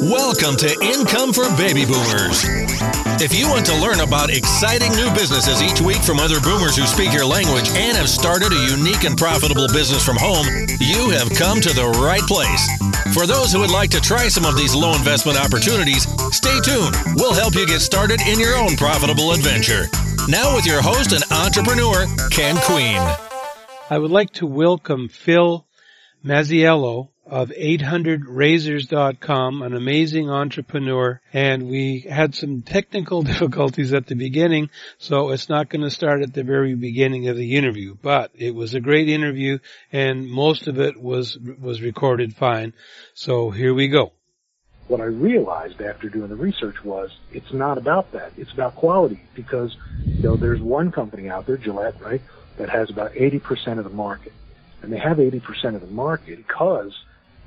Welcome to Income for Baby Boomers. If you want to learn about exciting new businesses each week from other boomers who speak your language and have started a unique and profitable business from home, you have come to the right place. For those who would like to try some of these low investment opportunities, stay tuned. We'll help you get started in your own profitable adventure. Now, with your host and entrepreneur, Ken Queen. I would like to welcome Phil Masiello of 800razors.com, an amazing entrepreneur. And we had some technical difficulties at the beginning, so it's not going to start at the very beginning of the interview. But it was a great interview and most of it was, was recorded fine. So here we go. What I realized after doing the research was it's not about that. It's about quality because, you know, there's one company out there, Gillette, right, that has about 80% of the market. And they have 80% of the market because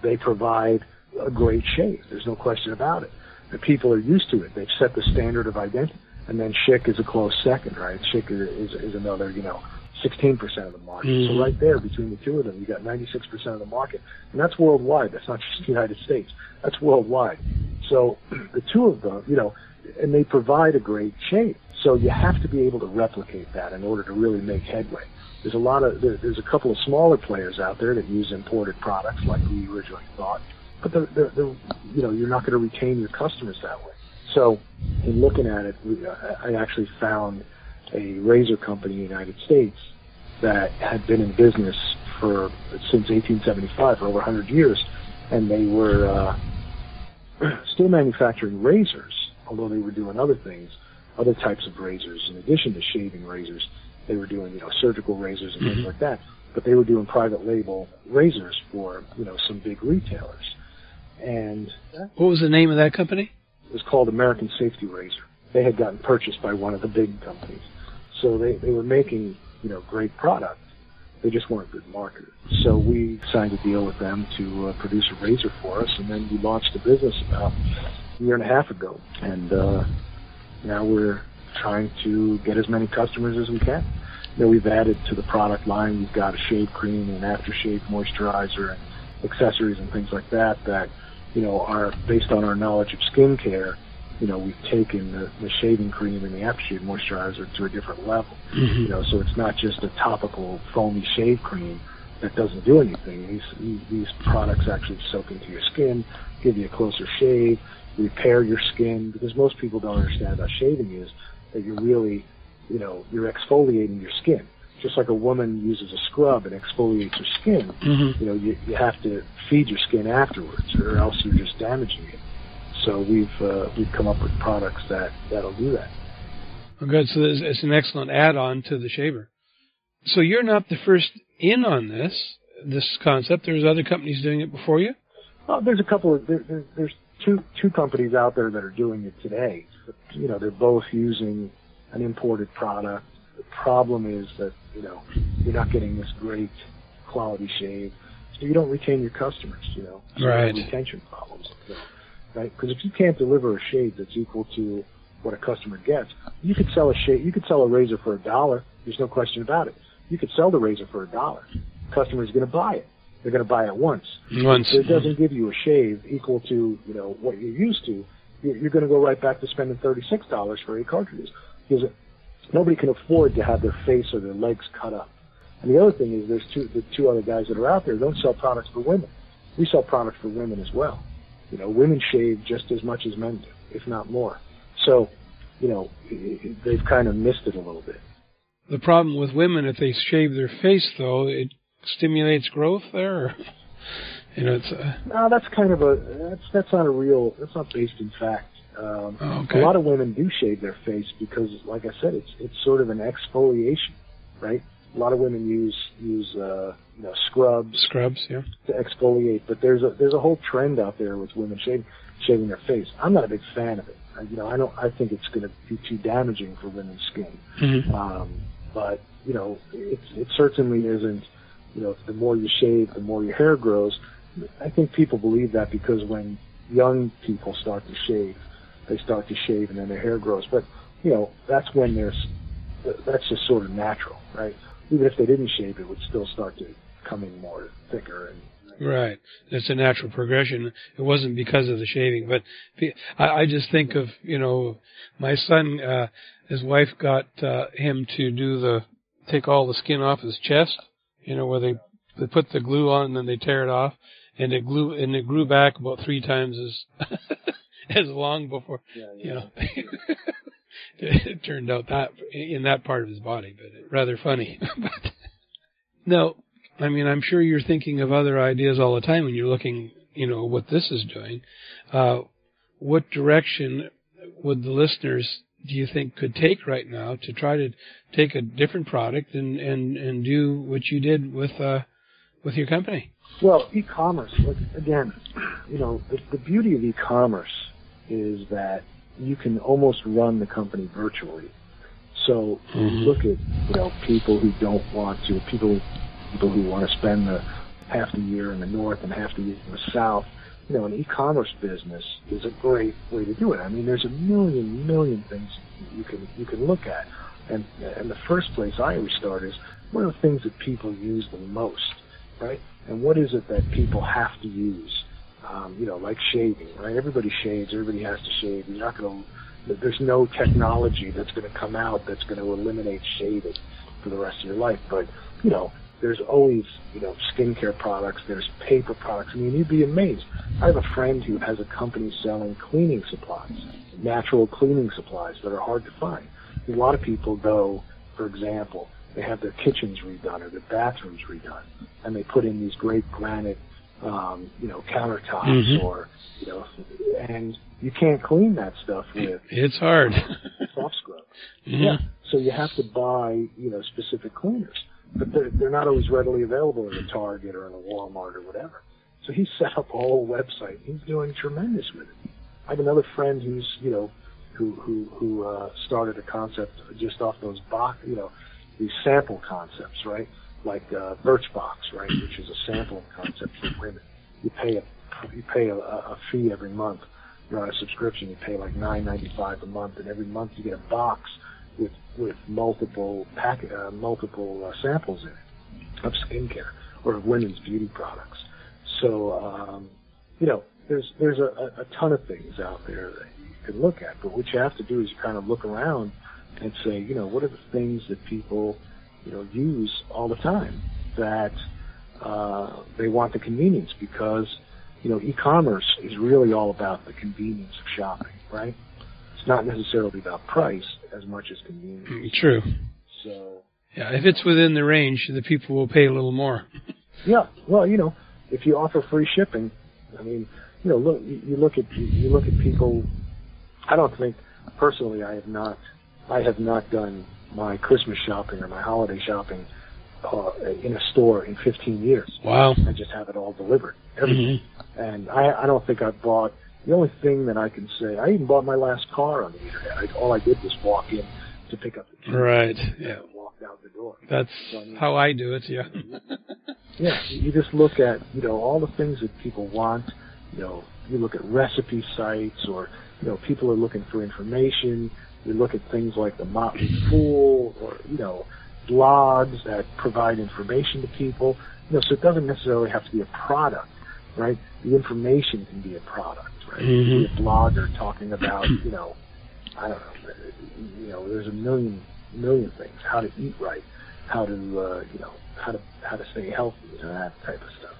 they provide a great shave. There's no question about it. The people are used to it. They've set the standard of identity. And then Schick is a close second, right? Schick is, is, is another, you know, 16% of the market. Mm-hmm. So right there between the two of them, you got 96% of the market. And that's worldwide. That's not just the United States. That's worldwide. So the two of them, you know, and they provide a great shave. So you have to be able to replicate that in order to really make headway. There's a lot of there, there's a couple of smaller players out there that use imported products like we originally thought, but they're, they're, they're you know you're not going to retain your customers that way. So in looking at it, we, I actually found a razor company in the United States that had been in business for since 1875 for over 100 years, and they were uh, still manufacturing razors, although they were doing other things, other types of razors in addition to shaving razors they were doing, you know, surgical razors and mm-hmm. things like that. But they were doing private label razors for, you know, some big retailers. And what was the name of that company? It was called American Safety Razor. They had gotten purchased by one of the big companies. So they, they were making, you know, great products. They just weren't good marketers. So we signed a deal with them to uh, produce a razor for us, and then we launched the business about a year and a half ago. And uh, now we're trying to get as many customers as we can. You know, we've added to the product line. We've got a shave cream and aftershave moisturizer and accessories and things like that that, you know, are based on our knowledge of skincare. You know, we've taken the, the shaving cream and the aftershave moisturizer to a different level. Mm-hmm. You know, so it's not just a topical foamy shave cream that doesn't do anything. These these products actually soak into your skin, give you a closer shave, repair your skin. Because most people don't understand how shaving is that you're really, you know, you're exfoliating your skin. Just like a woman uses a scrub and exfoliates her skin, mm-hmm. you know, you, you have to feed your skin afterwards, or else you're just damaging it. So we've uh, we've come up with products that that'll do that. Well, good. So it's an excellent add-on to the shaver. So you're not the first in on this this concept. There's other companies doing it before you. Oh, there's a couple of there, there, there's two two companies out there that are doing it today. You know, they're both using an imported product. The problem is that you know you're not getting this great quality shave, so you don't retain your customers. You know, so right? Retention problems, right? Because if you can't deliver a shave that's equal to what a customer gets, you could sell a shave, you could sell a razor for a dollar. There's no question about it. You could sell the razor for a dollar. Customer's going to buy it they're going to buy it once. Once. If it doesn't give you a shave equal to you know what you're used to, you're going to go right back to spending thirty six dollars for eight cartridges because nobody can afford to have their face or their legs cut up. And the other thing is, there's two the two other guys that are out there don't sell products for women. We sell products for women as well. You know, women shave just as much as men do, if not more. So, you know, they've kind of missed it a little bit. The problem with women, if they shave their face, though, it stimulates growth there? Or, you know, it's a... no. That's kind of a that's that's not a real. That's not based in fact. Um, oh, okay. A lot of women do shave their face because, like I said, it's it's sort of an exfoliation, right? A lot of women use use uh, you know scrubs, scrubs, yeah, to exfoliate. But there's a there's a whole trend out there with women shaving shaving their face. I'm not a big fan of it. I, you know, I don't. I think it's going to be too damaging for women's skin. Mm-hmm. Um, but you know, it it certainly isn't you know, the more you shave, the more your hair grows. I think people believe that because when young people start to shave, they start to shave and then their hair grows. But, you know, that's when there's, that's just sort of natural, right? Even if they didn't shave, it would still start to come in more thicker and, Right. It's a natural progression. It wasn't because of the shaving, but I, just think of you know my son. Uh, his wife got uh, him to do the take all the skin off his chest. You know where they they put the glue on and then they tear it off, and it glue and it grew back about three times as as long before. Yeah, yeah. You know. it turned out that in that part of his body, but it, rather funny. but, no, I mean, I'm sure you're thinking of other ideas all the time when you're looking, you know, what this is doing. Uh, what direction would the listeners do you think could take right now to try to take a different product and and and do what you did with uh with your company? Well, e-commerce. again, you know, the, the beauty of e-commerce is that you can almost run the company virtually. So mm-hmm. look at you know people who don't want to, people people who want to spend the half the year in the north and half the year in the south. You know, an e-commerce business is a great way to do it. I mean, there's a million million things you can you can look at, and and the first place I always start is what are the things that people use the most, right? And what is it that people have to use? um, you know, like shaving, right? Everybody shaves. Everybody has to shave. You're not going to. There's no technology that's going to come out that's going to eliminate shaving for the rest of your life. But you know, there's always you know skincare products. There's paper products. I mean, you'd be amazed. I have a friend who has a company selling cleaning supplies, natural cleaning supplies that are hard to find. A lot of people go, for example, they have their kitchens redone or their bathrooms redone, and they put in these great granite um, you know, countertops mm-hmm. or, you know, and you can't clean that stuff with. It's hard. soft scrub. Mm-hmm. Yeah. So you have to buy, you know, specific cleaners, but they're, they're not always readily available in a Target or in a Walmart or whatever. So he set up a whole website. He's doing tremendous with it. I have another friend who's, you know, who who who uh, started a concept just off those box, you know, these sample concepts, right? like uh, Birchbox, right, which is a sampling concept for women. You pay a you pay a, a fee every month. You're on a subscription. You pay like nine ninety five a month, and every month you get a box with with multiple pack uh, multiple uh, samples in it of skincare or of women's beauty products. So um, you know, there's there's a, a ton of things out there that you can look at, but what you have to do is you kind of look around and say, you know, what are the things that people you know, use all the time that uh, they want the convenience because, you know, e-commerce is really all about the convenience of shopping, right? It's not necessarily about price as much as convenience. Mm, true. So. Yeah, if it's within the range, the people will pay a little more. yeah, well, you know, if you offer free shipping, I mean, you know, look, you look at you look at people. I don't think personally, I have not, I have not done my Christmas shopping or my holiday shopping uh, in a store in 15 years. Wow. I just have it all delivered. Everything. Mm-hmm. And I, I don't think I've bought, the only thing that I can say, I even bought my last car on the internet. I, all I did was walk in to pick up the key. Right. Yeah. walked out the door. That's so, I mean, how I do it. Yeah. yeah. You just look at, you know, all the things that people want. You know, you look at recipe sites or, you know, people are looking for information You look at things like the Motley Fool or, you know, blogs that provide information to people. You know, so it doesn't necessarily have to be a product, right? The information can be a product? Mm-hmm. A blogger talking about, you know, I don't know, you know, there's a million, million things. How to eat right, how to, uh, you know, how to, how to stay healthy, and that type of stuff.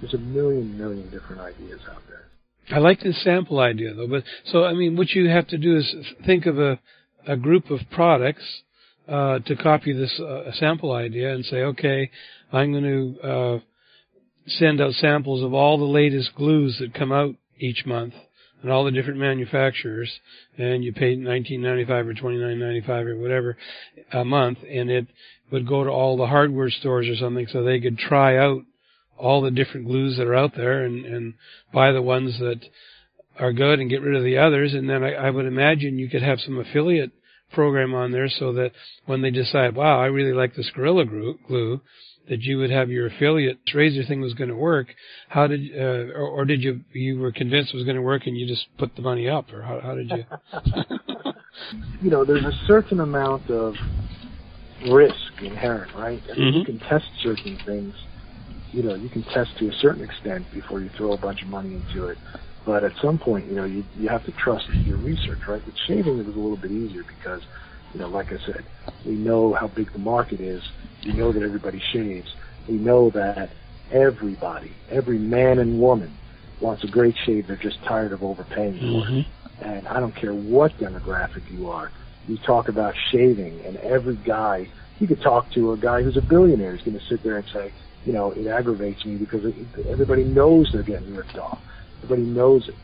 There's a million, million different ideas out there. I like the sample idea though, but so I mean, what you have to do is think of a a group of products uh, to copy this uh, sample idea and say, okay, I'm going to uh, send out samples of all the latest glues that come out each month and all the different manufacturers, and you pay 19.95 or 29.95 or whatever a month, and it would go to all the hardware stores or something so they could try out all the different glues that are out there and, and buy the ones that are good and get rid of the others. And then I, I would imagine you could have some affiliate program on there so that when they decide, wow, I really like this Gorilla glue, that you would have your affiliate razor thing was going to work. How did, uh, or, or, did you, you were convinced it was going to work and you just put the money up or how, how did you? you know, there's a certain amount of risk inherent, right? I mean, mm-hmm. You can test certain things you know, you can test to a certain extent before you throw a bunch of money into it. But at some point, you know, you you have to trust your research, right? With shaving, it was a little bit easier because, you know, like I said, we know how big the market is. We know that everybody shaves. We know that everybody, every man and woman, wants a great shave. They're just tired of overpaying Mm-hmm. it. And I don't care what demographic you are. You talk about shaving, and every guy, you could talk to a guy who's a billionaire who's going to sit there and say, you know, it aggravates me because it, everybody knows they're getting ripped off. Everybody knows it,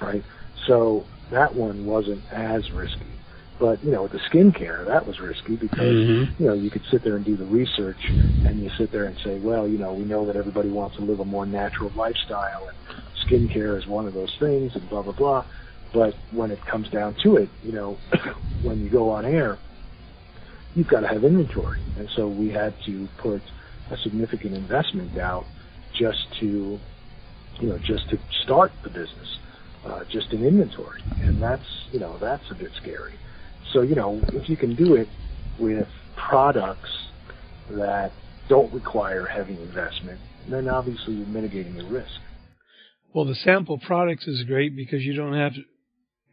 right? So that one wasn't as risky. But, you know, with the skincare, that was risky because, Mhm. you know, you could sit there and do the research and you sit there and say, well, you know, we know that everybody wants to live a more natural lifestyle and skincare is one of those things and blah, blah, blah. But when it comes down to it, you know, when you go on air, you've got to have inventory. And so we had to put a significant investment down just to, you know, just to start the business, uh, just in inventory. And that's, you know, that's a bit scary. So, you know, if you can do it with products that don't require heavy investment, then obviously you're mitigating the risk. Well, the sample products is great because you don't have to,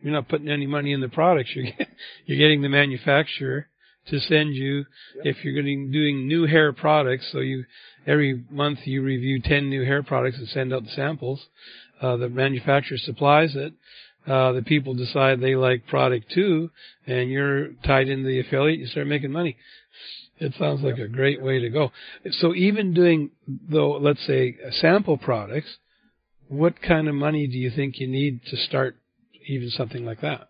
you're not putting any money in the products. You're, you're getting the manufacturer to send you, if you're getting, doing new hair products, so you, every month you review 10 new hair products and send out the samples. Uh, the manufacturer supplies it. Uh, the people decide they like product two, and you're tied into the affiliate. You start making money. It sounds like a great way to go. So even doing, though, let's say sample products, what kind of money do you think you need to start even something like that?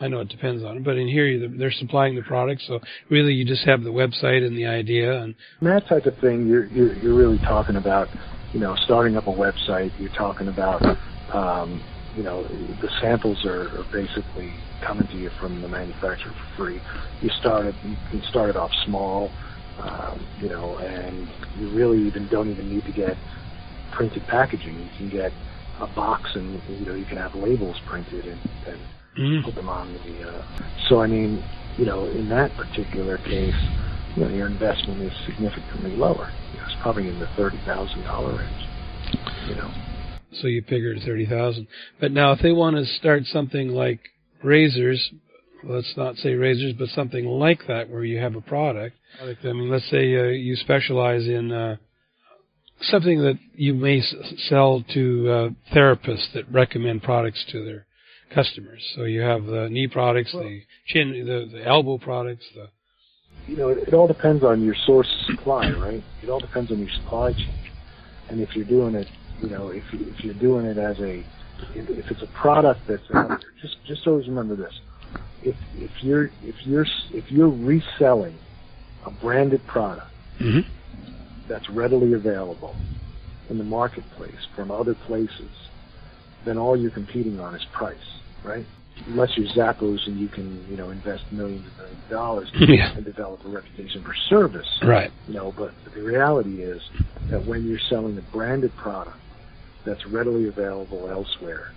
I know it depends on it, but in here they're supplying the product, so really you just have the website and the idea, and that type of thing, you're, you're, you're really talking about, you know, starting up a website. You're talking about, um, you know, the samples are, are basically coming to you from the manufacturer for free. You start it, you can start it off small, um, you know, and you really even don't even need to get printed packaging. You can get a box and, you know, you can have labels printed and, and Mhm. put them on the. Uh, so I mean, you know, in that particular case, you know, your investment is significantly lower. You know, it's probably in the thirty thousand dollar range. You know, so you thirty thousand. But now, if they want to start something like razors, let's not say razors, but something like that, where you have a product. I mean, let's say uh, you specialize in uh, something that you may s- sell to uh, therapists that recommend products to their customers. So you have the knee products, the chin, the, the elbow products, the you know, it, it all depends on your source supply, right? It all depends on your supply chain. And if you're doing it, you know, if if you're doing it as a if, if it's a product that's out there, just just always remember this: if if you're if you're if you're reselling a branded product mm-hmm. that's readily available in the marketplace from other places, then all you're competing on is price, right? Unless you're Zappos and you can, you know, invest millions and millions of dollars Yeah. and develop a reputation for service, right. you know, but the reality is that when you're selling a branded product that's readily available elsewhere,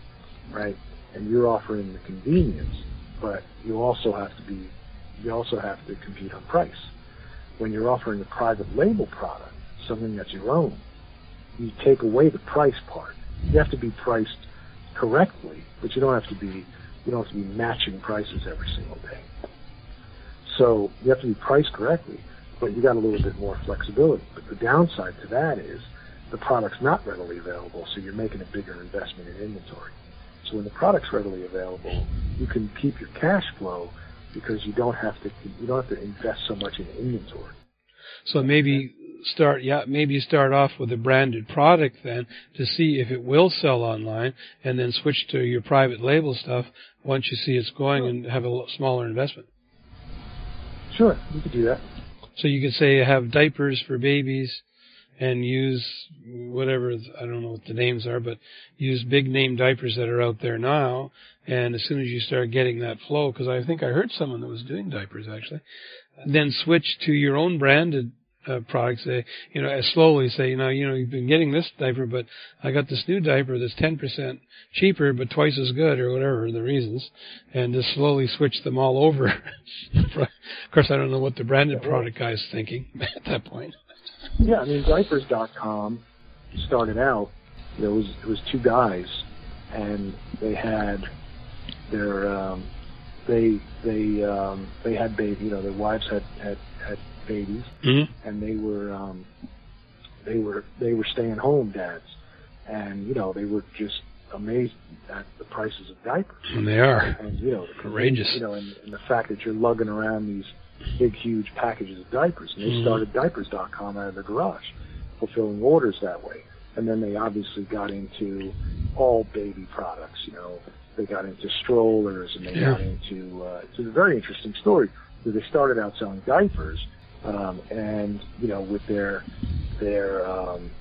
right, and you're offering the convenience, but you also have to be, you also have to compete on price. When you're offering a private label product, something that's your own, you take away the price part. You have to be priced correctly, but you don't have to be, you don't have to be matching prices every single day. So you have to be priced correctly, but you got a little bit more flexibility. But the downside to that is the product's not readily available, so you're making a bigger investment in inventory. So when the product's readily available, you can keep your cash flow because you don't have to you don't have to invest so much in inventory. So maybe start, yeah, maybe start off with a branded product then to see if it will sell online, and then switch to your private label stuff once you see it's going, and have a smaller investment. Sure, you could do that. So you could say have diapers for babies, and use whatever I don't know what the names are, but use big name diapers that are out there now. And as soon as you start getting that flow, because I think I heard someone that was doing diapers actually, then switch to your own branded uh, products. Say, you know, as slowly say, you know, you know, you've been getting this diaper, but I got this new diaper that's 10% cheaper, but twice as good, or whatever the reasons, and just slowly switch them all over. of course, I don't know what the branded product guy's thinking at that point. Yeah, I mean, diapers.com started out. There was it was two guys, and they had their um, they they um, they had baby. You know, their wives had had had babies, Mm-hmm. and they were um, they were they were staying home dads, and you know they were just amazed at the prices of diapers And they are. and you know Outrageous. You know, and, and the fact that you're lugging around these big, huge packages of diapers. And they Mhm. started diapers.com out of the garage, fulfilling orders that way. And then they obviously got into all baby products. You know, they got into strollers and they Yeah. got into. Uh, it's a very interesting story. Because they started out selling diapers, um, and you know, with their their um,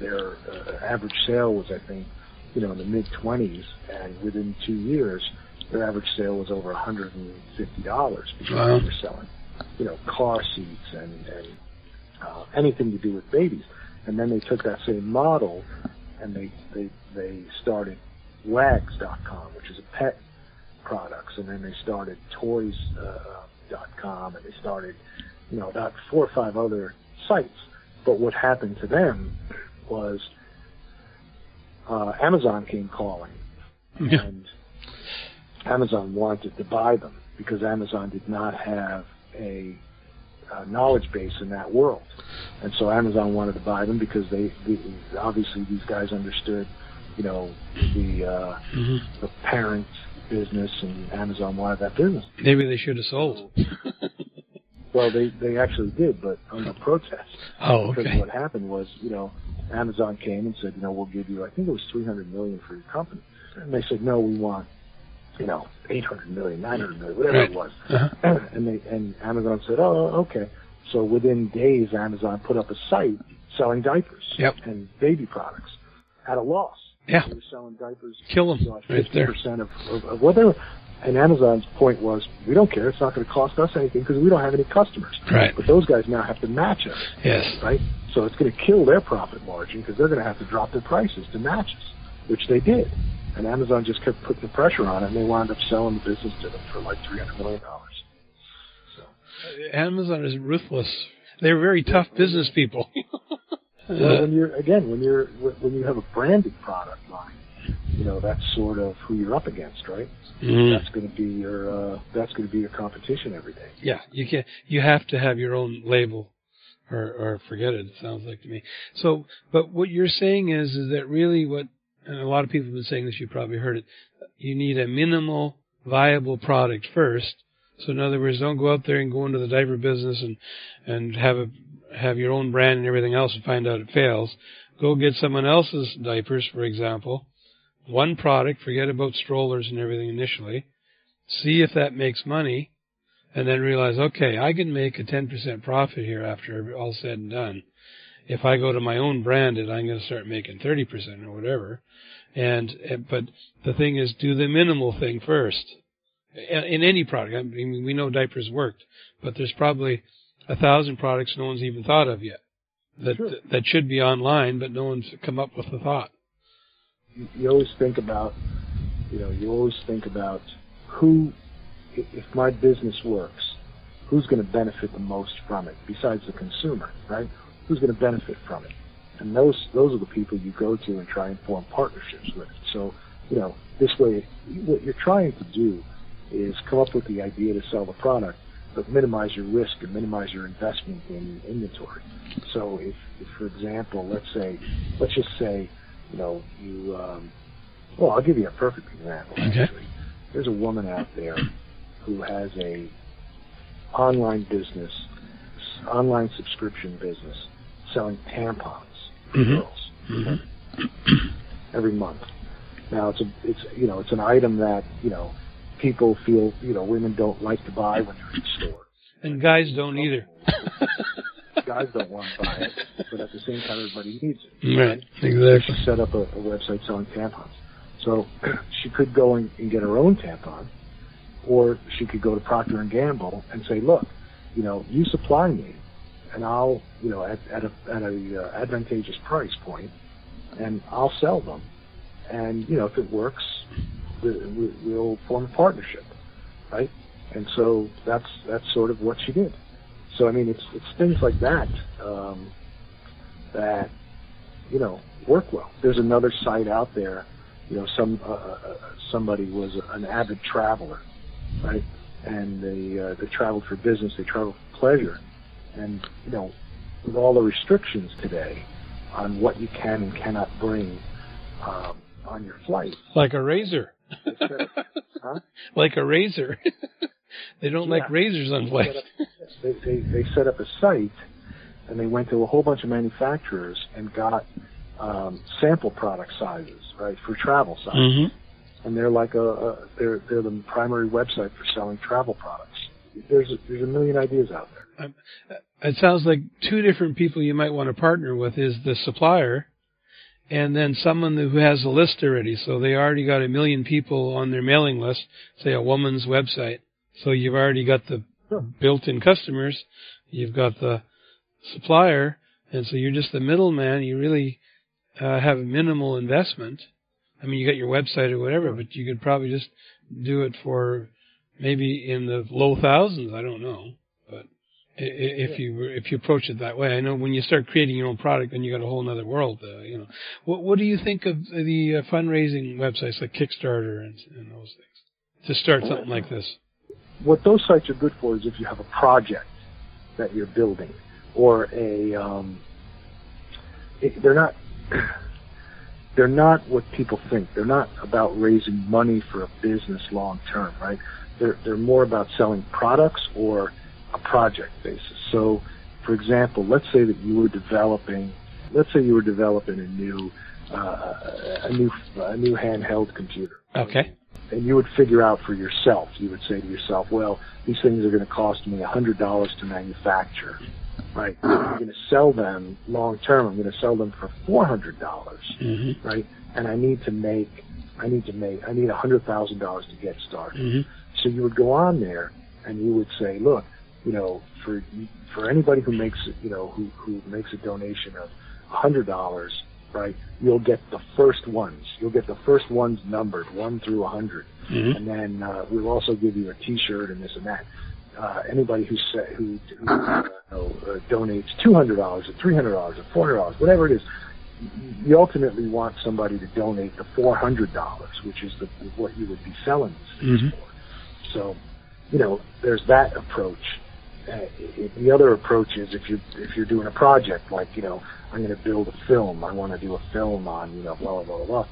their uh, average sale was, I think, you know, in the mid 20s, and within two years, their average sale was over $150 because Wow. they were selling, you know, car seats and, and uh, anything to do with babies. And then they took that same model and they they they started Wags.com, which is a pet products, and then they started Toys.com, uh, dot com, and they started, you know, about four or five other sites. But what happened to them was uh, Amazon came calling, Yeah. and Amazon wanted to buy them because Amazon did not have a, uh knowledge base in that world, and so Amazon wanted to buy them because they, they obviously these guys understood, you know, the uh, Mhm. the parent business, and Amazon wanted that business. Maybe they should have sold. Well, they they actually did, but under protest. oh, okay. Because what happened was, you know, Amazon came and said, you know, we'll give you, I think it was 300 million for your company, and they said, no, we want, you know, 800 million, 900 million, whatever Right. it was. Uh-huh. and they and Amazon said, oh, okay. So within days, Amazon put up a site selling diapers Yep. and baby products at a loss. Yeah. They were selling diapers. Kill 'em you know, at right there. 50% of, of, of what they were. And Amazon's point was, we don't care. It's not going to cost us anything because we don't have any customers. Right. But those guys now have to match us, Yes. right? So it's going to kill their profit margin because they're going to have to drop their prices to match us, which they did. And Amazon just kept putting the pressure on it, and they wound up selling the business to them for like $300 million. So. Amazon is ruthless. They're very tough business people. Well, when you're again, when you're when you have a branded product line, you know that's sort of who you're up against, right? Mhm. That's going to be your uh, that's going to be your competition every day. Yeah, you can. You have to have your own label, or or forget it. It sounds like to me. So, but what you're saying is, is that really what, and a lot of people have been saying this. You probably heard it. You need a minimal viable product first. So in other words, don't go out there and go into the diaper business and and have a have your own brand and everything else and find out it fails. Go get someone else's diapers, for example. One product, forget about strollers and everything initially. See if that makes money and then realize, okay, I can make a 10% profit here after all said and done. If I go to my own branded, I'm going to start making 30% or whatever. And, but the thing is, do the minimal thing first. In any product, I mean, we know diapers worked, but there's probably a thousand products no one's even thought of yet that Sure. that should be online, but no one's come up with the thought. You always think about, you know, you always think about who, if my business works, who's going to benefit the most from it besides the consumer, right? Who's going to benefit from it? And those those are the people you go to and try and form partnerships with. So, you know, this way, what you're trying to do is come up with the idea to sell the product, but minimize your risk and minimize your investment in inventory. So, if, if for example, let's say, let's just say, you know, you, um, well, I'll give you a perfect example. Okay. Actually, there's a woman out there who has a online business, online subscription business, selling tampons for Mhm. girls Mhm. every month. Now it's a it's you know it's an item that you know people feel you know women don't like to buy when they're in the store. And guys don't either. Guys don't want to buy it, but at the same time everybody needs it. right, She exactly. set up a, a website selling tampons. So she could go and, and get her own tampon, or she could go to Procter and Gamble and say, "Look, you know, you supply me, and I'll, you know, at, at a at a uh, advantageous price point, and I'll sell them, and you know, if it works, we, we'll form a partnership, right?" And so that's that's sort of what she did. So I mean, it's it's things like that um, that you know work well. There's another site out there. You know, some uh, uh, somebody was an avid traveler, right? And they uh, they traveled for business, they traveled for pleasure, and you know, with all the restrictions today on what you can and cannot bring um, on your flight, like a razor. huh? Like a razor. they don't Yeah. like razors on flights. they, they, they set up a site and they went to a whole bunch of manufacturers and got um, sample product sizes, right, for travel size. Mm-hmm. And they're like a, a they're they're the primary website for selling travel products. There's a, there's a million ideas out there. It sounds like two different people you might want to partner with is the supplier and then someone who has a list already. So they already got a million people on their mailing list, say a woman's website. So you've already got the Sure. built-in customers, you've got the supplier, and so you're just the middleman. You really uh, have minimal investment. I mean, you got your website or whatever, but you could probably just do it for maybe in the low thousands. I don't know, but if you if you approach it that way, I know when you start creating your own product, then you got a whole other world. Uh, you know, what what do you think of the uh, fundraising websites like Kickstarter and, and those things to start something like this? What those sites are good for is if you have a project that you're building or a um, it, they're not they're not what people think. They're not about raising money for a business long term, right? They're they're more about selling products or a project basis. So, for example, let's say that you were developing, let's say you were developing a new uh, a new a new handheld computer Okay. and you would figure out for yourself. You would say to yourself, "Well, these things are going to cost me a hundred dollars to manufacture, right? I'm going to sell them long term. I'm going to sell them for four hundred dollars, Mm-hmm. right? And I need to make, I need to make, I need a hundred thousand dollars to get started. Mm-hmm. So you would go on there and you would say, look, you know, for for anybody who makes, you know, who who makes a donation of a hundred dollars, right? You'll get the first ones. You'll get the first ones numbered, one through a hundred, Mm-hmm. and then uh, we'll also give you a T-shirt and this and that. Uh, anybody who say, who, who uh, uh, donates two hundred dollars or three hundred dollars or four hundred dollars, whatever it is, you ultimately want somebody to donate the four hundred dollars, which is the what you would be selling these things Mhm. for. So, you know, there's that approach. Uh, the other approach is if you if you're doing a project like you know I'm going to build a film, I want to do a film on you know blah blah blah blah,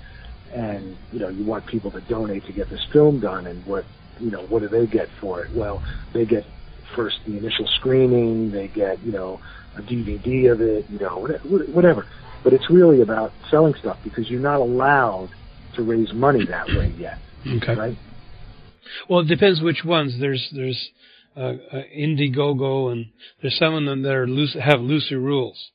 and you know you want people to donate to get this film done, and what you know what do they get for it? Well, they get first the initial screening, they get you know a DVD of it, you know whatever, whatever. But it's really about selling stuff because you're not allowed to raise money that way yet, Okay. right? Well, it depends which ones. There's there's uh, uh, Indiegogo, and there's some of them that are loose, have looser rules.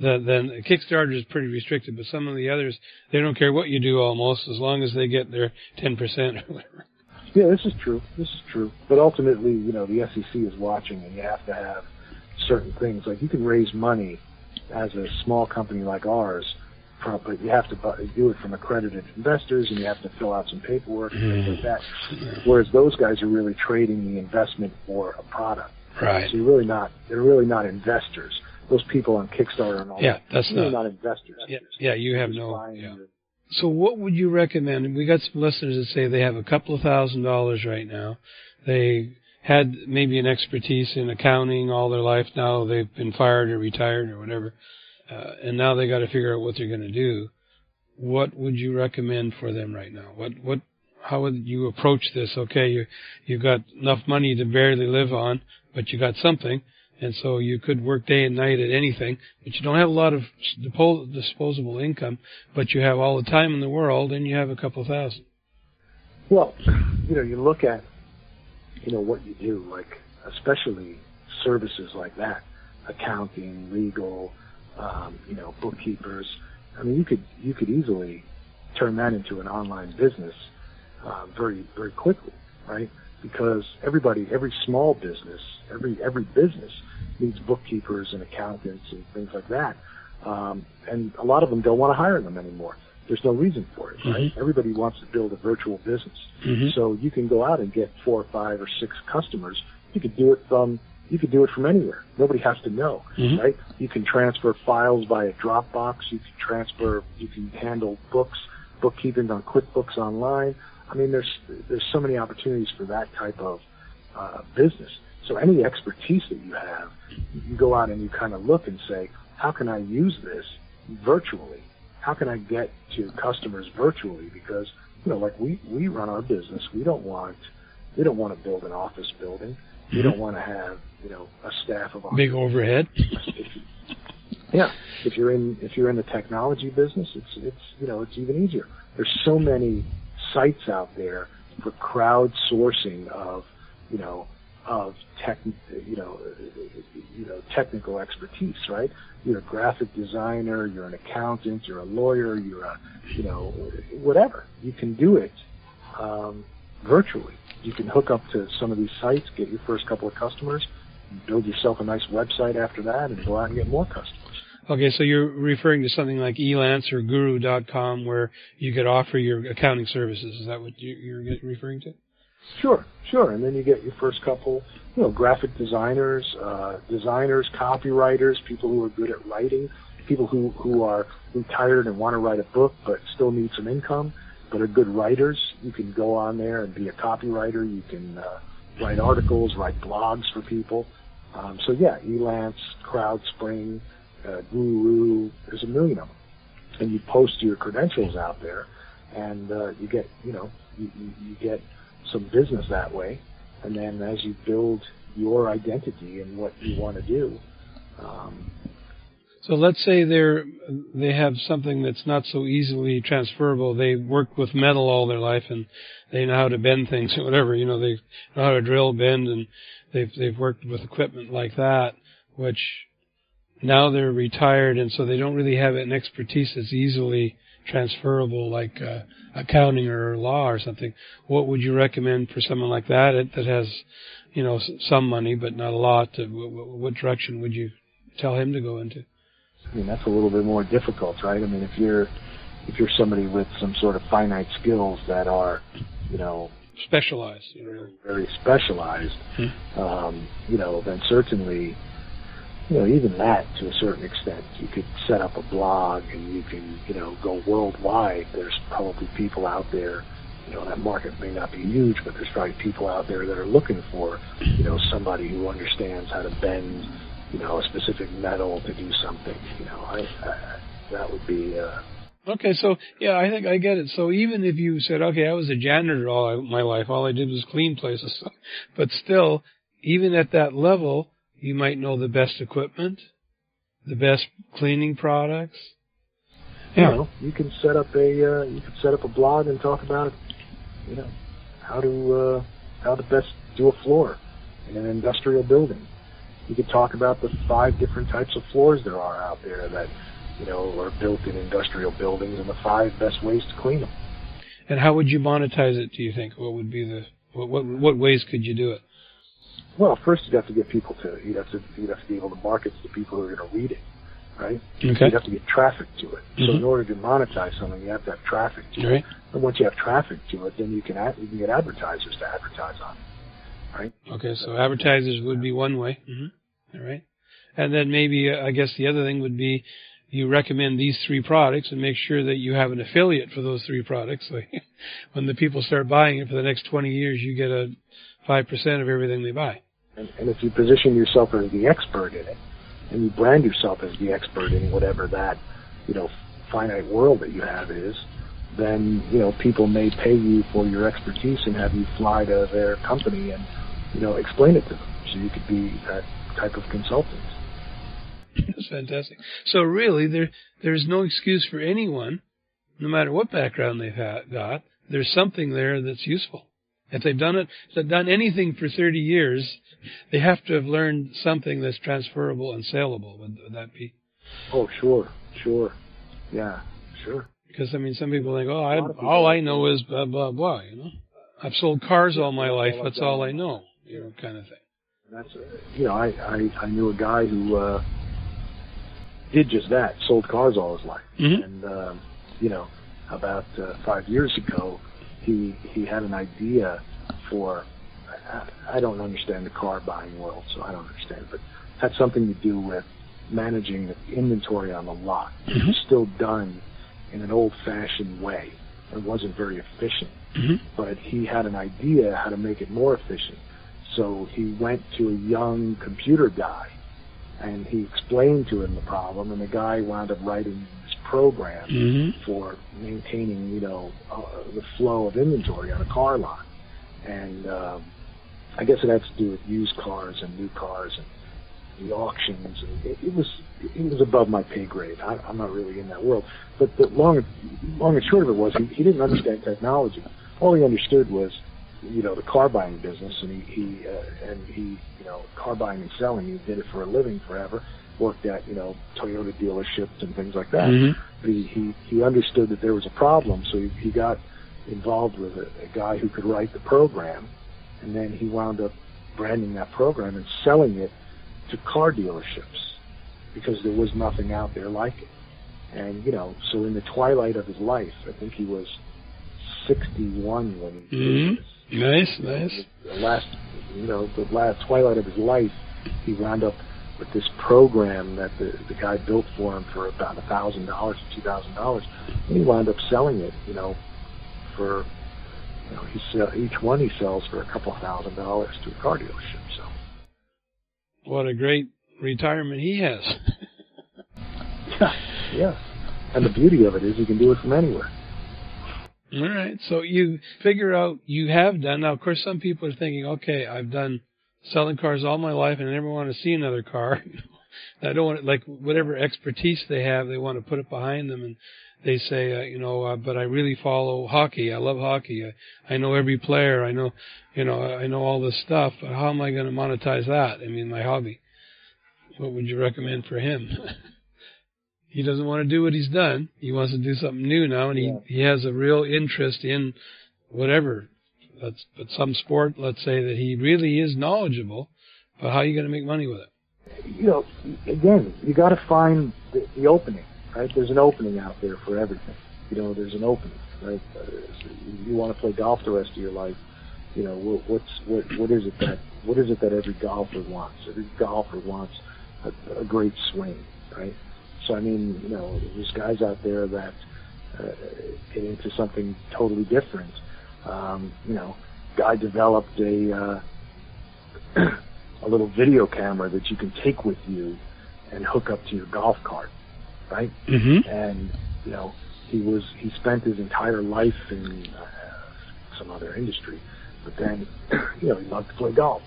That then Kickstarter is pretty restricted, but some of the others they don't care what you do almost as long as they get their ten percent or whatever. Yeah, this is true. This is true. But ultimately, you know, the SEC is watching, and you have to have certain things. Like you can raise money as a small company like ours, from, but you have to bu- do it from accredited investors, and you have to fill out some paperwork and things like that. Mm. Whereas those guys are really trading the investment for a product. Right. So you're really not. They're really not investors. Those people on Kickstarter and all Yeah, that. that's not. not investors. Yeah, yeah. You have Just no. Yeah. So what would you recommend? We got some listeners that say they have a couple of thousand dollars right now. They had maybe an expertise in accounting all their life. Now they've been fired or retired or whatever, uh, and now they got to figure out what they're going to do. What would you recommend for them right now? What what? How would you approach this? Okay, you you've got enough money to barely live on, but you got something, and so you could work day and night at anything, but you don't have a lot of disposable income, but you have all the time in the world, and you have a couple thousand. Well, you know, you look at, you know, what you do, like especially services like that, accounting, legal, um, you know, bookkeepers. I mean, you could you could easily turn that into an online business uh, very very quickly, right? Because everybody, every small business, every every business needs bookkeepers and accountants and things like that, um, and a lot of them don't want to hire them anymore. There's no reason for it, right? Everybody wants to build a virtual business. Mhm. So you can go out and get four or five or six customers. You could do it from you can do it from anywhere. Nobody has to know, Mhm. right? You can transfer files via Dropbox. You can transfer, you can handle books, bookkeeping on QuickBooks Online. I mean, there's there's so many opportunities for that type of uh, business. So any expertise that you have, you go out and you kind of look and say, how can I use this virtually? How can I get to customers virtually? Because you know, like we we run our business, we don't want we don't want to build an office building. We Mhm. don't want to have you know a staff of Big overhead. yeah, if you're in if you're in the technology business, it's it's you know it's even easier. There's so many sites out there for crowdsourcing of you know of tech you know you know technical expertise, right? You're a graphic designer, you're an accountant, you're a lawyer, you're a you know whatever. You can do it um, virtually. You can hook up to some of these sites, get your first couple of customers, build yourself a nice website after that, and go out and get more customers. Okay, so you're referring to something like Elance or Guru.com where you could offer your accounting services. Is that what you- you're referring to? Sure, sure. And then you get your first couple, you know, graphic designers, uh, designers, copywriters, people who are good at writing, people who, who are retired and want to write a book but still need some income, but are good writers. You can go on there and be a copywriter. You can uh, write articles, write blogs for people. Um, so yeah, Elance, CrowdSpring, uh, Guru, there's a million of them. And you post your credentials out there, and uh, you get, you know, you, you, you get some business that way. And then as you build your identity and what you want to do, um, So let's say they're they have something that's not so easily transferable. They worked with metal all their life and they know how to bend things or whatever. You know, they know how to drill, bend, and they've they've worked with equipment like that, which now they're retired and so they don't really have an expertise that's easily transferable like uh, accounting or law or something. What would you recommend for someone like that that has, you know, some money but not a lot? What, what direction would you tell him to go into? I mean that's a little bit more difficult, right? I mean if you're if you're somebody with some sort of finite skills that are, you know, Specialized. You know. very specialized, Hmm. um, you know, then certainly, you know, even that to a certain extent, you could set up a blog and you can, you know, go worldwide. There's probably people out there, you know, that market may not be huge, but there's probably people out there that are looking for, you know, somebody who understands how to bend, you know, a specific metal to do something. You know, I, I that would be. Uh, Okay, so yeah, I think I get it. So even if you said, okay, I was a janitor all my life, all I did was clean places, but still, even at that level, you might know the best equipment, the best cleaning products. you Yeah. know, you can set up a uh, you can set up a blog and talk about, you know, how to uh, how to best do a floor in an industrial building. You could talk about the five different types of floors there are out there that you know are built in industrial buildings and the five best ways to clean them. And how would you monetize it? Do you think? What would be the what what, what ways could you do it? Well, first you'd have to get people to you'd have to you'd have to be able to market to the people who are going to read it, right? Okay, You'd have to get traffic to it. So Mhm. in order to monetize something, you have to have traffic to right. it. And once you have traffic to it, then you can ad- you can get advertisers to advertise on it, right? Okay, so advertisers would be one way. Mm-hmm. All right. And then maybe, uh, I guess the other thing would be you recommend these three products and make sure that you have an affiliate for those three products. So when the people start buying it for the next 20 years, you get a 5% of everything they buy. And, and if you position yourself as the expert in it, and you brand yourself as the expert in whatever that, you know, finite world that you have is, then, you know, people may pay you for your expertise and have you fly to their company and, you know, explain it to them. So you could be that type of consultant. That's fantastic. So really, there there's no excuse for anyone, no matter what background they've ha- got. There's something there that's useful. If they've done it, if they've done anything for 30 years, they have to have learned something that's transferable and saleable. Would, would that be? Oh, sure, sure. Yeah, sure. Because I mean, some people think, oh, I, A lot of people all I know is blah blah blah. You know, I've sold cars all my life. That's all I know. You know, kind of thing. That's, uh, you know, I, I, I knew a guy who, uh, did just that, sold cars all his life. Mhm. And, um, you know, about uh, five years ago, he, he had an idea for I, I don't understand the car buying world, so I don't understand. But had something to do with managing the inventory on the lot. It was still done in an old-fashioned way. It wasn't very efficient. Mhm. But he had an idea how to make it more efficient. So he went to a young computer guy and he explained to him the problem and the guy wound up writing this program Mhm. for maintaining, you know, uh, the flow of inventory on a car lot. And um, I guess it had to do with used cars and new cars and the auctions. And it, it was it was above my pay grade. I, I'm not really in that world. But the long long and short of it was he, he didn't understand technology. All he understood was, you know, the car buying business, and he he uh, and he you know car buying and selling. He did it for a living forever. Worked at you know Toyota dealerships and things like that Mhm. he he he understood that there was a problem, so he, he got involved with a, a guy who could write the program, and then he wound up branding that program and selling it to car dealerships because there was nothing out there like it. And you know, so in the twilight of his life, I think he was 61 when he Mhm. did this. Nice, nice. The last, you know, the last twilight of his life, he wound up with this program that the the guy built for him for about a thousand dollars, or two thousand dollars, and he wound up selling it, you know, for, you know, he sell each one he sells for a couple thousand dollars to a car dealership. What a great retirement he has. yeah, and the beauty of it is you can do it from anywhere. All right. So you figure out you have done. Now, of course, some people are thinking, okay, I've done selling cars all my life and I never want to see another car. I don't want to, like, whatever expertise they have, they want to put it behind them. And they say, uh, you know, uh, but I really follow hockey. I love hockey. I, I know every player. I know, you know, I know all this stuff. But how am I going to monetize that? I mean, my hobby. What would you recommend for him? he doesn't want to do what he's done. He wants to do something new now, and he, Yeah. he has a real interest in whatever. Let's, but some sport, let's say that he really is knowledgeable, but how are you going to make money with it? You know, again, you got to find the, the opening, right? There's an opening out there for everything. You know, there's an opening, right? Uh, you want to play golf the rest of your life. You know, what, what's what what is it that what is it that every golfer wants? Every golfer wants a, a great swing, right? So I mean, you know, there's guys out there that uh, get into something totally different. Um, you know, guy developed a uh, a little video camera that you can take with you and hook up to your golf cart, right? Mm-hmm. And you know, he was he spent his entire life in uh, some other industry, but then you know he loved to play golf,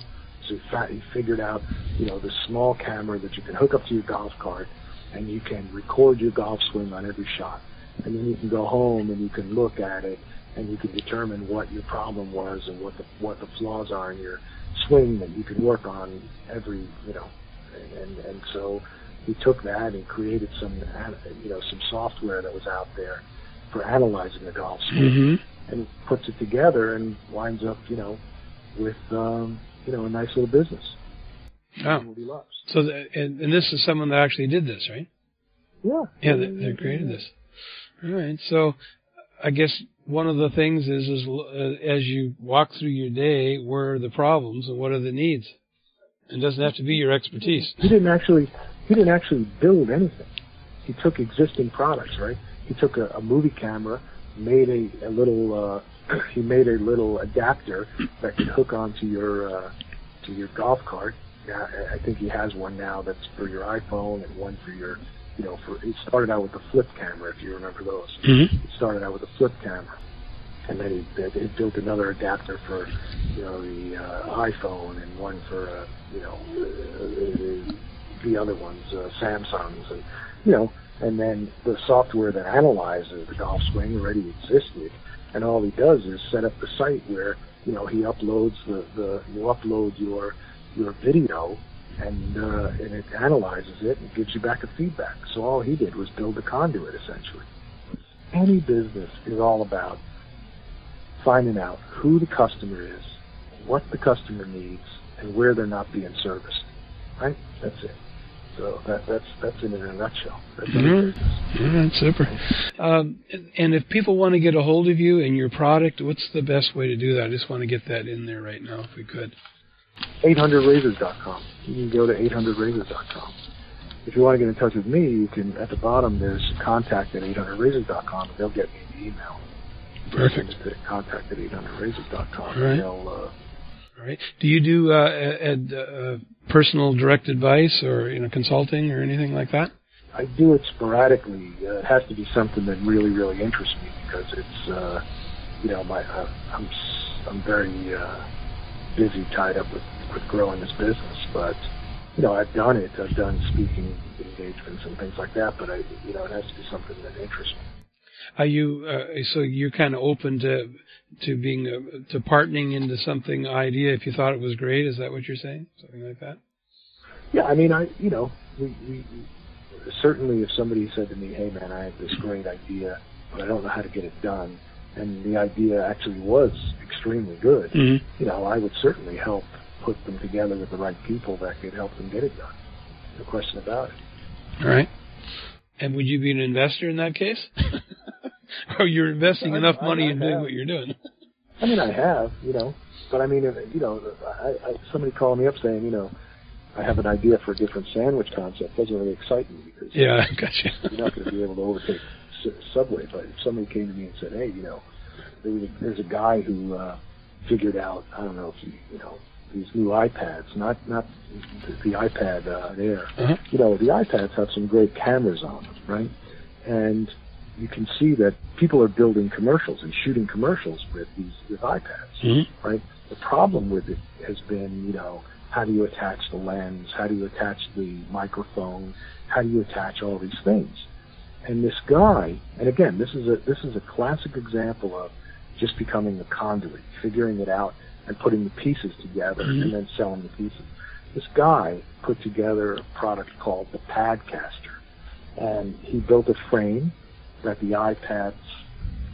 so he, fa- he figured out you know the small camera that you can hook up to your golf cart, and you can record your golf swing on every shot, and then you can go home and you can look at it and you can determine what your problem was and what the what the flaws are in your swing that you can work on every you know and and, and so he took that and created some you know some software that was out there for analyzing the golf swing Mm-hmm. and puts it together and winds up you know with um you know a nice little business Oh. what he loves So, the, and, and this is someone that actually did this, right? yeah Yeah, they, they created this. All right. So, I guess one of the things is, is uh, as you walk through your day, where are the problems and what are the needs? It doesn't have to be your expertise. he didn't actually he didn't actually build anything. He took existing products, right? He took a, a movie camera, made a, a little uh, he made a little adapter that could hook onto your uh, to your golf cart. Yeah, I- I think he has one now that's for your iPhone and one for your you know for it started out with the flip camera if you remember those. Mm-hmm. It started out with a flip camera, and then he, he built another adapter for, you know, the uh, iPhone and one for, uh, you know, uh, the other ones, uh, Samsungs, and you know, and then the software that analyzes the golf swing already existed, and all he does is set up the site where you know he uploads the the you upload your your video and uh, and it analyzes it and gives you back a feedback. So all he did was build a conduit essentially. Any business is all about finding out who the customer is, what the customer needs, and where they're not being serviced. Right? That's it. So that, that's that's in a nutshell. That's Mhm. All right, super. Um, and if people want to get a hold of you and your product, what's the best way to do that? I just want to get that in there right now, if we could. 800razors.com. You can go to 800razors.com. If you want to get in touch with me, you can at the bottom there's contact at 800razors.com, and they'll get me the email. Perfect. Contact at 800razors.com. All right. They'll, uh, All right. Do you do uh, ed, uh, personal direct advice or you know consulting or anything like that? I do it sporadically. Uh, it has to be something that really, really interests me because it's, uh, you know, my uh, I'm I'm very uh, busy, tied up with with growing this business. But you know, I've done it. I've done speaking engagements and things like that. But I, you know, it has to be something that interests me. Are you uh, so you're kind of open to to being uh, to partnering into something idea if you thought it was great? Is that what you're saying? Something like that? Yeah, I mean, I you know, we, we certainly if somebody said to me, "Hey, man, I have this great idea, but I don't know how to get it done," and the idea actually was extremely good, Mm-hmm. you know, I would certainly help put them together with the right people that could help them get it done. No question about it. All right. And would you be an investor in that case? or you're investing I- enough I- money I in doing what you're doing? I mean, I have, you know, but I mean, if, you know, I, I, somebody called me up saying, you know, I have an idea for a different sandwich concept. Doesn't really excite me because Yeah, gotcha. you're not going to be able to overtake Subway. But if somebody came to me and said, "Hey, you know, there was a, there's a guy who uh, figured out, I don't know if you, you know, these new iPads, not not the, the iPad uh, Air. Uh-huh. You know, the iPads have some great cameras on them, right? And you can see that people are building commercials and shooting commercials with these with iPads Mm-hmm. right? The problem with it has been, you know, how do you attach the lens? How do you attach the microphone? How do you attach all these things? And this guy, and again, this is a this is a classic example of just becoming the conduit, figuring it out and putting the pieces together Mhm. and then selling the pieces. This guy put together a product called the Padcaster, and he built a frame that the iPad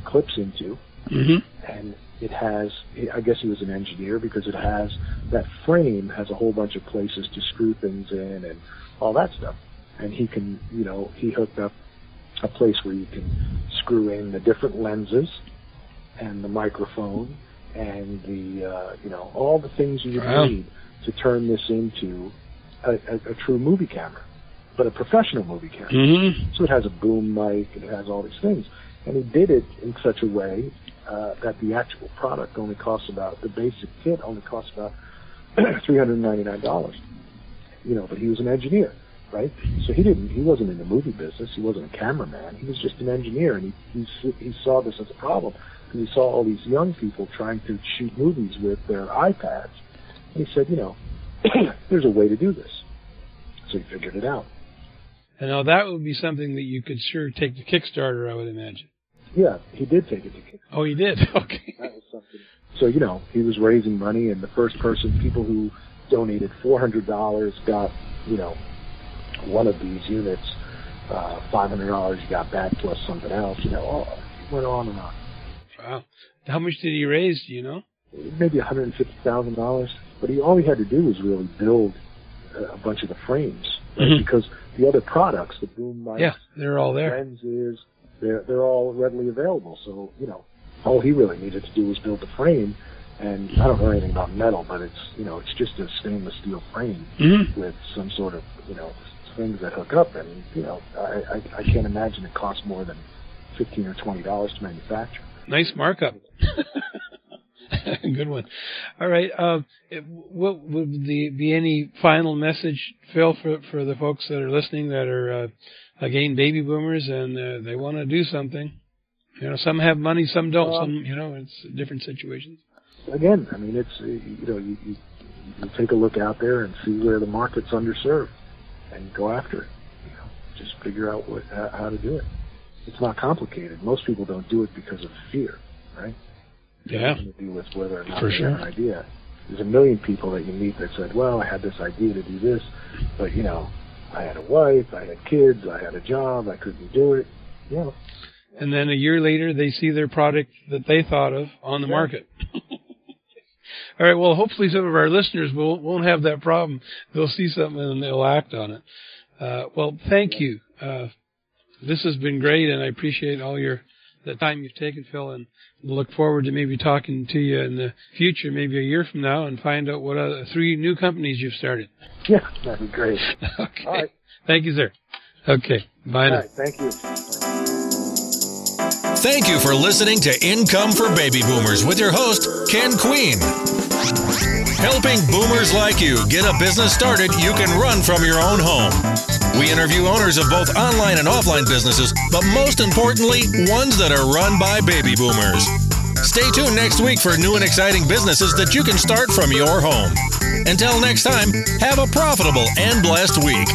clips into, Mm-hmm. and it has I guess he was an engineer because it has that frame has a whole bunch of places to screw things in and all that stuff. And he can, you know, he hooked up a place where you can screw in the different lenses and the microphone and the uh, you know all the things you Wow. need to turn this into a, a, a true movie camera, but a professional movie camera. Mm-hmm. So it has a boom mic and it has all these things. And he did it in such a way uh, that the actual product only costs about, the basic kit only costs about $399. You know, but he was an engineer, right? So he didn't, he wasn't in the movie business. He wasn't a cameraman. He was just an engineer and he, he, he saw this as a problem because he saw all these young people trying to shoot movies with their iPads. And he said, you know, there's a way to do this. So he figured it out. And now that would be something that you could sure take to Kickstarter, I would imagine. Yeah, he did take it to Kickstarter. Oh, he did? Okay. That was something. So you know, he was raising money, and the first person, people who donated four hundred dollars, got you know one of these units. Uh, Five hundred dollars you got back plus something else. You know, all, went on and on. Wow. How much did he raise, do you know? Maybe one hundred and fifty thousand dollars. But he all he had to do was really build a, a bunch of the frames, right? Mhm. because the other products, the boom mics, Yeah, they're all there. lenses, they're they're all readily available. So you know, all he really needed to do was build the frame. And I don't know anything about metal, but it's you know it's just a stainless steel frame Mm-hmm. with some sort of you know things that hook up, and you know I I, I can't imagine it costs more than fifteen or twenty dollars to manufacture. Nice markup. Good one. All right. Um, it- what would the, be any final message, Phil, for for the folks that are listening that are uh, again baby boomers and uh, they want to do something? You know, some have money, some don't. Um, some, you know, it's different situations. Again, I mean it's uh, you know you, you you take a look out there and see where the market's underserved, and go after it. You know, just figure out what how to do it. It's not complicated. Most people don't do it because of fear, right? Yeah. To do with whether or not For they sure. have an idea. There's a million people that you meet that said, "Well, I had this idea to do this, but you know, I had a wife, I had kids, I had a job, I couldn't do it." You know, And then a year later, they see their product that they thought of on the Yeah. market. All right. Well, hopefully some of our listeners will, won't have that problem. They'll see something and they'll act on it. Uh, well, thank you, uh, This has been great, and I appreciate all your the time you've taken, Phil, and look forward to maybe talking to you in the future, maybe a year from now, and find out what other three new companies you've started. Yeah, that'd be great. okay. All right. Thank you, sir. Okay. Bye now. Right, thank you. Thank you for listening to Income for Baby Boomers with your host, Ken Queen. Helping boomers like you get a business started you can run from your own home. We interview owners of both online and offline businesses, but most importantly, ones that are run by baby boomers. Stay tuned next week for new and exciting businesses that you can start from your home. Until next time, have a profitable and blessed week.